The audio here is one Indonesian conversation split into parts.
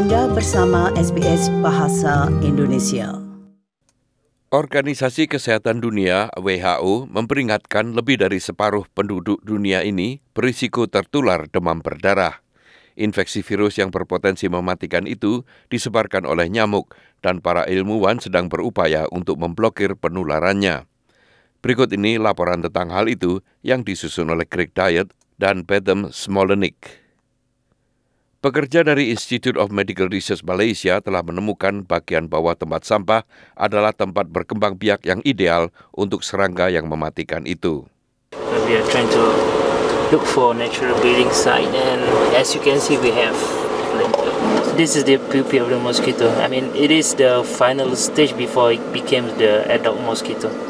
Anda bersama SBS Bahasa Indonesia. Organisasi Kesehatan Dunia WHO memperingatkan lebih dari separuh penduduk dunia ini berisiko tertular demam berdarah. Infeksi virus yang berpotensi mematikan itu disebarkan oleh nyamuk dan para ilmuwan sedang berupaya untuk memblokir penularannya. Berikut ini laporan tentang hal itu yang disusun oleh Greg Diet dan Bedem Smolenik. Pekerja dari Institute of Medical Research Malaysia telah menemukan bagian bawah tempat sampah adalah tempat berkembang biak yang ideal untuk serangga yang mematikan itu. We are trying to look for natural breeding site and as you can see we have this is the pupae of the mosquito. I mean it is the final stage before it becomes the adult mosquito.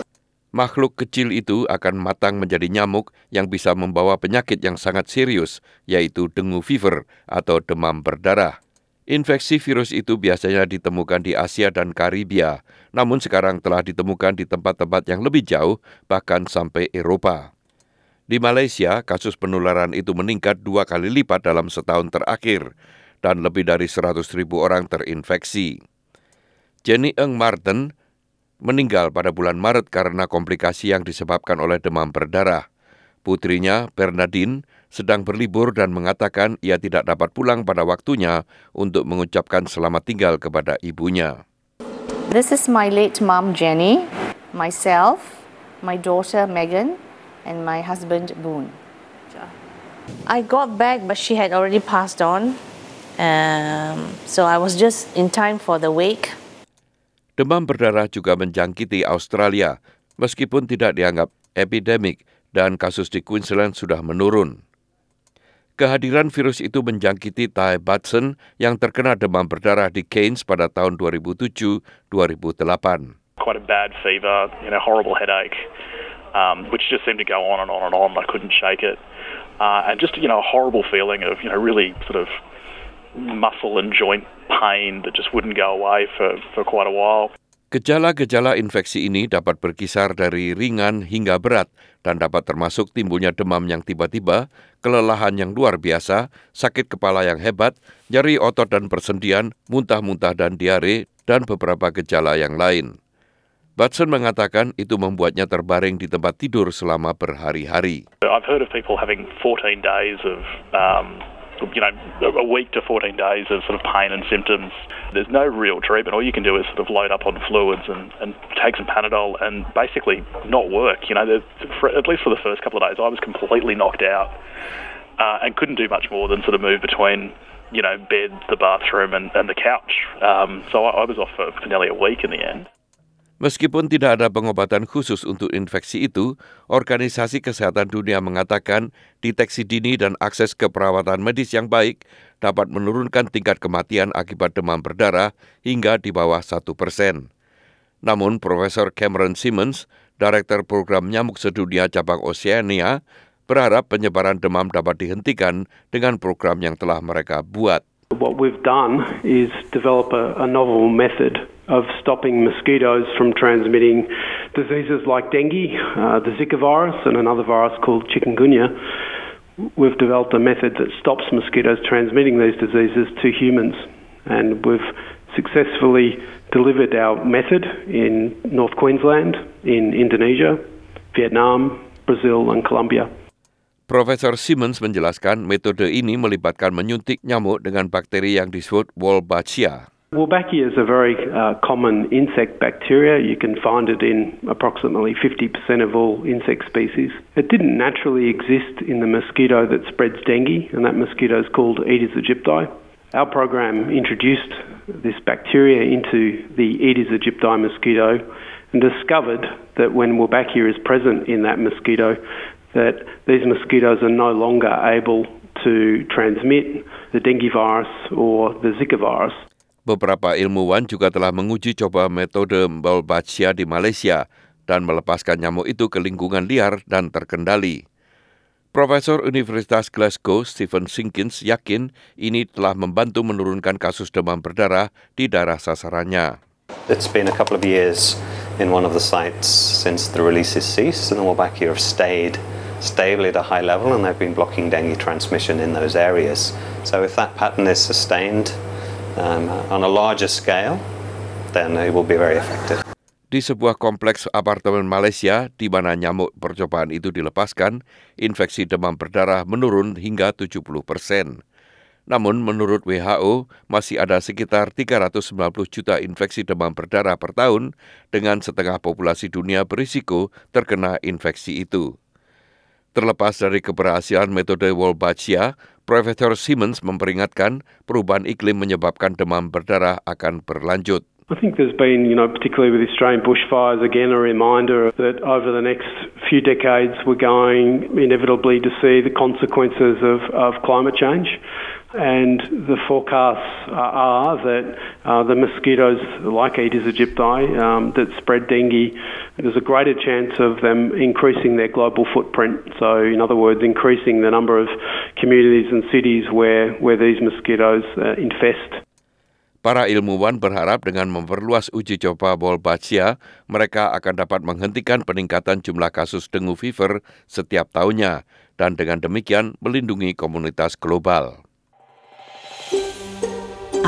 Makhluk kecil itu akan matang menjadi nyamuk yang bisa membawa penyakit yang sangat serius, yaitu dengue fever atau demam berdarah. Infeksi virus itu biasanya ditemukan di Asia dan Karibia, namun sekarang telah ditemukan di tempat-tempat yang lebih jauh, bahkan sampai Eropa. Di Malaysia, kasus penularan itu meningkat dua kali lipat dalam setahun terakhir, dan lebih dari 100 ribu orang terinfeksi. Jenny Eng Martin, meninggal pada bulan Maret karena komplikasi yang disebabkan oleh demam berdarah. Putrinya, Bernadine, sedang berlibur dan mengatakan ia tidak dapat pulang pada waktunya untuk mengucapkan selamat tinggal kepada ibunya. This is my late mom, Jenny, myself, my daughter, Megan, and my husband, Boone. I got back, but she had already passed on. Um, so I was just in time for the wake. Demam berdarah juga menjangkiti Australia, meskipun tidak dianggap epidemik dan kasus di Queensland sudah menurun. Kehadiran virus itu menjangkiti Ty Batson yang terkena demam berdarah di Cairns pada tahun 2007-2008. Quite a bad fever, you know, horrible headache, um, which just seemed to go on and on and on. I couldn't shake it. Uh, and just, you know, a horrible feeling of, you know, really sort of muscle and joint pain that just wouldn't go away for, for quite a while. Gejala-gejala infeksi ini dapat berkisar dari ringan hingga berat dan dapat termasuk timbulnya demam yang tiba-tiba, kelelahan yang luar biasa, sakit kepala yang hebat, nyeri otot dan persendian, muntah-muntah dan diare, dan beberapa gejala yang lain. Batson mengatakan itu membuatnya terbaring di tempat tidur selama berhari-hari. I've heard of people having 14 days of um, you know, a week to 14 days of sort of pain and symptoms. There's no real treatment. All you can do is sort of load up on fluids and, and take some Panadol and basically not work. You know, for, at least for the first couple of days, I was completely knocked out uh, and couldn't do much more than sort of move between, you know, bed, the bathroom, and, and the couch. Um, so I, I was off for, for nearly a week in the end. Meskipun tidak ada pengobatan khusus untuk infeksi itu, Organisasi Kesehatan Dunia mengatakan deteksi dini dan akses ke perawatan medis yang baik dapat menurunkan tingkat kematian akibat demam berdarah hingga di bawah satu persen. Namun, Profesor Cameron Simmons, Direktur Program Nyamuk Sedunia Cabang Oceania, berharap penyebaran demam dapat dihentikan dengan program yang telah mereka buat. What we've done is develop a, a novel method of stopping mosquitoes from transmitting diseases like dengue, uh, the Zika virus, and another virus called chikungunya. We've developed a method that stops mosquitoes transmitting these diseases to humans, and we've successfully delivered our method in North Queensland, in Indonesia, Vietnam, Brazil, and Colombia. Profesor Simmons menjelaskan metode ini melibatkan menyuntik nyamuk dengan bakteri yang disebut Wolbachia. Wolbachia is a very uh, common insect bacteria. You can find it in approximately 50% of all insect species. It didn't naturally exist in the mosquito that spreads dengue, and that mosquito is called Aedes aegypti. Our program introduced this bacteria into the Aedes aegypti mosquito and discovered that when Wolbachia is present in that mosquito, that these mosquitoes are no longer able to transmit the dengue virus or the Zika virus. Beberapa ilmuwan juga telah menguji coba metode Wolbachia di Malaysia dan melepaskan nyamuk itu ke lingkungan liar dan terkendali. Profesor Universitas Glasgow Stephen Sinkins yakin ini telah membantu menurunkan kasus demam berdarah di daerah sasarannya. It's been a couple of years in one of the sites since the releases ceased and the Wolbachia have stayed stably at a high level and they've been blocking dengue transmission in those areas. So if that pattern is sustained, um, on a larger scale, then it will be very effective. Di sebuah kompleks apartemen Malaysia di mana nyamuk percobaan itu dilepaskan, infeksi demam berdarah menurun hingga 70 persen. Namun menurut WHO masih ada sekitar 390 juta infeksi demam berdarah per tahun dengan setengah populasi dunia berisiko terkena infeksi itu. Terlepas dari keberhasilan metode Wolbachia, Profesor Simmons memperingatkan perubahan iklim menyebabkan demam berdarah akan berlanjut. I think there's been, you know, particularly with Australian bushfires, again a reminder that over the next few decades we're going inevitably to see the consequences of, of climate change. And the forecasts are that uh, the mosquitoes, like Aedes aegypti, um, that spread dengue, there's a greater chance of them increasing their global footprint. So, in other words, increasing the number of communities and cities where, where these mosquitoes uh, infest. Para ilmuwan berharap dengan memperluas uji coba Wolbachia, mereka akan dapat menghentikan peningkatan jumlah kasus dengue fever setiap tahunnya dan dengan demikian melindungi komunitas global.